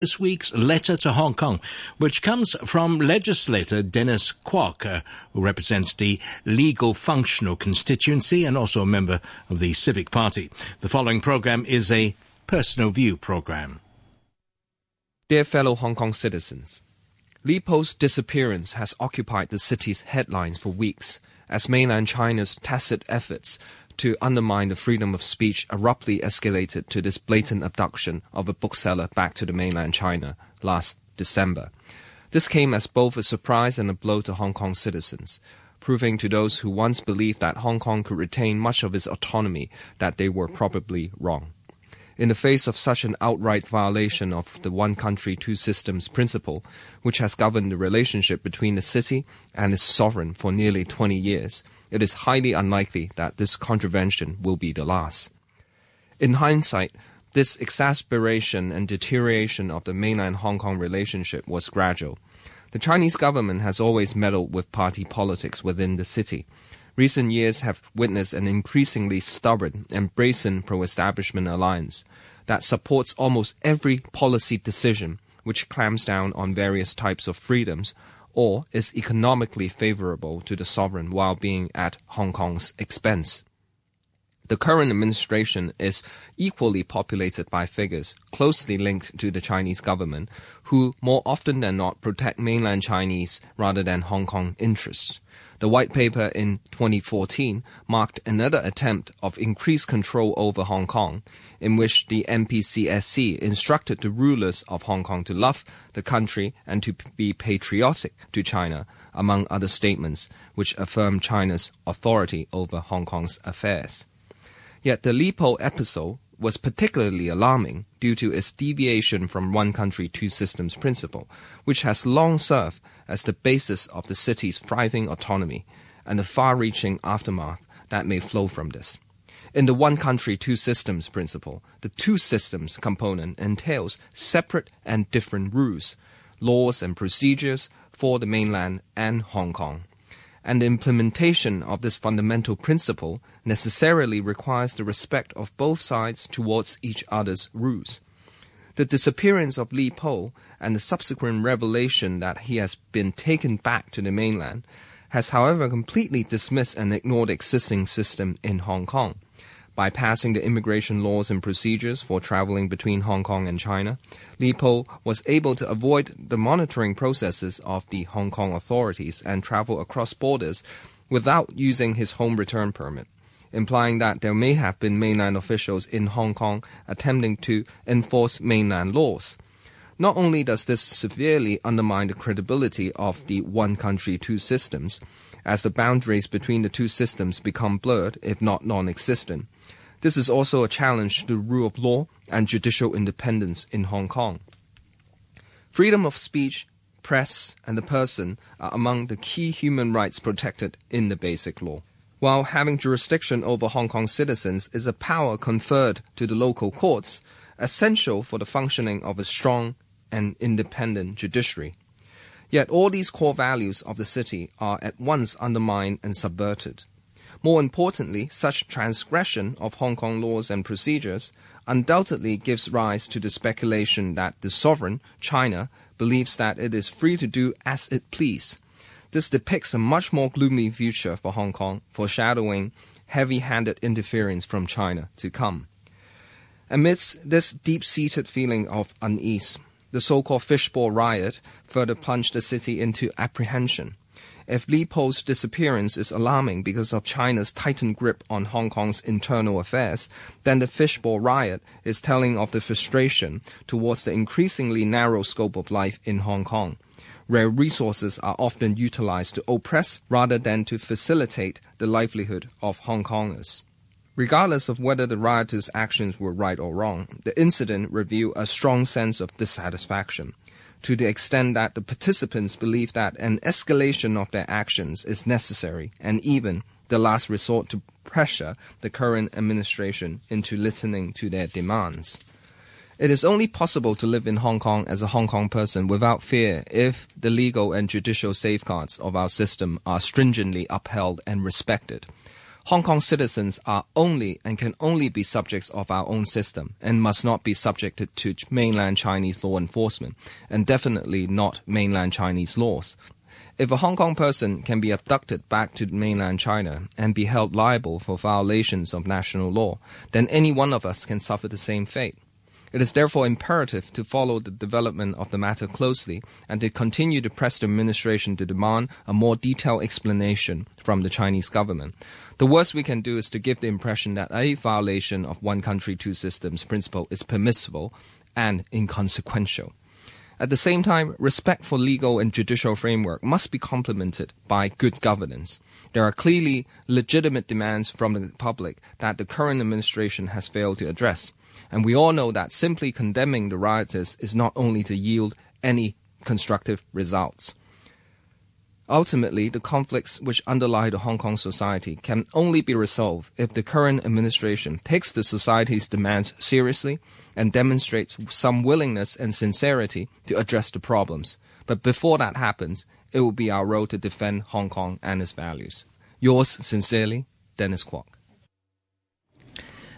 this week's letter to Hong Kong, which comes from legislator Dennis Kwok, uh, who represents the legal functional constituency and also a member of the Civic Party. The following program is a personal view program. Dear fellow Hong Kong citizens, Lee Bo's disappearance has occupied the city's headlines for weeks as mainland China's tacit efforts to undermine the freedom of speech abruptly escalated to this blatant abduction of a bookseller back to the mainland China last December. This came as both a surprise and a blow to Hong Kong citizens, proving to those who once believed that Hong Kong could retain much of its autonomy that they were probably wrong. In the face of such an outright violation of the one country, two systems principle, which has governed the relationship between the city and its sovereign for nearly 20 years, it is highly unlikely that this contravention will be the last. In hindsight, this exasperation and deterioration of the mainland Hong Kong relationship was gradual. The Chinese government has always meddled with party politics within the city. Recent years have witnessed an increasingly stubborn and brazen pro establishment alliance that supports almost every policy decision which clamps down on various types of freedoms or is economically favorable to the sovereign while being at Hong Kong's expense. The current administration is equally populated by figures closely linked to the Chinese government, who more often than not protect mainland Chinese rather than Hong Kong interests. The white paper in 2014 marked another attempt of increased control over Hong Kong, in which the NPCSC instructed the rulers of Hong Kong to love the country and to be patriotic to China, among other statements which affirm China's authority over Hong Kong's affairs. Yet the Lee Bo episode was particularly alarming due to its deviation from one country, two systems principle, which has long served as the basis of the city's thriving autonomy and the far reaching aftermath that may flow from this. In the one country, two systems principle, the two systems component entails separate and different rules, laws, and procedures for the mainland and Hong Kong and the implementation of this fundamental principle necessarily requires the respect of both sides towards each other's rules. The disappearance of Lee Bo and the subsequent revelation that he has been taken back to the mainland has, however, completely dismissed and ignored the existing system in Hong Kong by passing the immigration laws and procedures for traveling between Hong Kong and China, Lee Bo was able to avoid the monitoring processes of the Hong Kong authorities and travel across borders without using his home return permit, implying that there may have been mainland officials in Hong Kong attempting to enforce mainland laws. Not only does this severely undermine the credibility of the one country, two systems, as the boundaries between the two systems become blurred, if not non existent, this is also a challenge to the rule of law and judicial independence in Hong Kong. Freedom of speech, press, and the person are among the key human rights protected in the Basic Law. While having jurisdiction over Hong Kong citizens is a power conferred to the local courts, essential for the functioning of a strong and independent judiciary. Yet all these core values of the city are at once undermined and subverted. More importantly, such transgression of Hong Kong laws and procedures undoubtedly gives rise to the speculation that the sovereign, China, believes that it is free to do as it please. This depicts a much more gloomy future for Hong Kong, foreshadowing heavy handed interference from China to come. Amidst this deep seated feeling of unease, the so called fishball riot further plunged the city into apprehension. If Lee Bo's disappearance is alarming because of China's tightened grip on Hong Kong's internal affairs, then the fishball riot is telling of the frustration towards the increasingly narrow scope of life in Hong Kong, where resources are often utilized to oppress rather than to facilitate the livelihood of Hong Kongers. Regardless of whether the rioters' actions were right or wrong, the incident revealed a strong sense of dissatisfaction to the extent that the participants believe that an escalation of their actions is necessary and even the last resort to pressure the current administration into listening to their demands. It is only possible to live in Hong Kong as a Hong Kong person without fear if the legal and judicial safeguards of our system are stringently upheld and respected. Hong Kong citizens are only and can only be subjects of our own system and must not be subjected to mainland Chinese law enforcement, and definitely not mainland Chinese laws. If a Hong Kong person can be abducted back to mainland China and be held liable for violations of national law, then any one of us can suffer the same fate. It is therefore imperative to follow the development of the matter closely and to continue to press the administration to demand a more detailed explanation from the Chinese government. The worst we can do is to give the impression that a violation of one country, two systems principle is permissible and inconsequential. At the same time, respect for legal and judicial framework must be complemented by good governance. There are clearly legitimate demands from the public that the current administration has failed to address. And we all know that simply condemning the rioters is not only to yield any constructive results. Ultimately, the conflicts which underlie the Hong Kong society can only be resolved if the current administration takes the society's demands seriously and demonstrates some willingness and sincerity to address the problems. But before that happens, it will be our role to defend Hong Kong and its values. Yours sincerely, Dennis Kwok.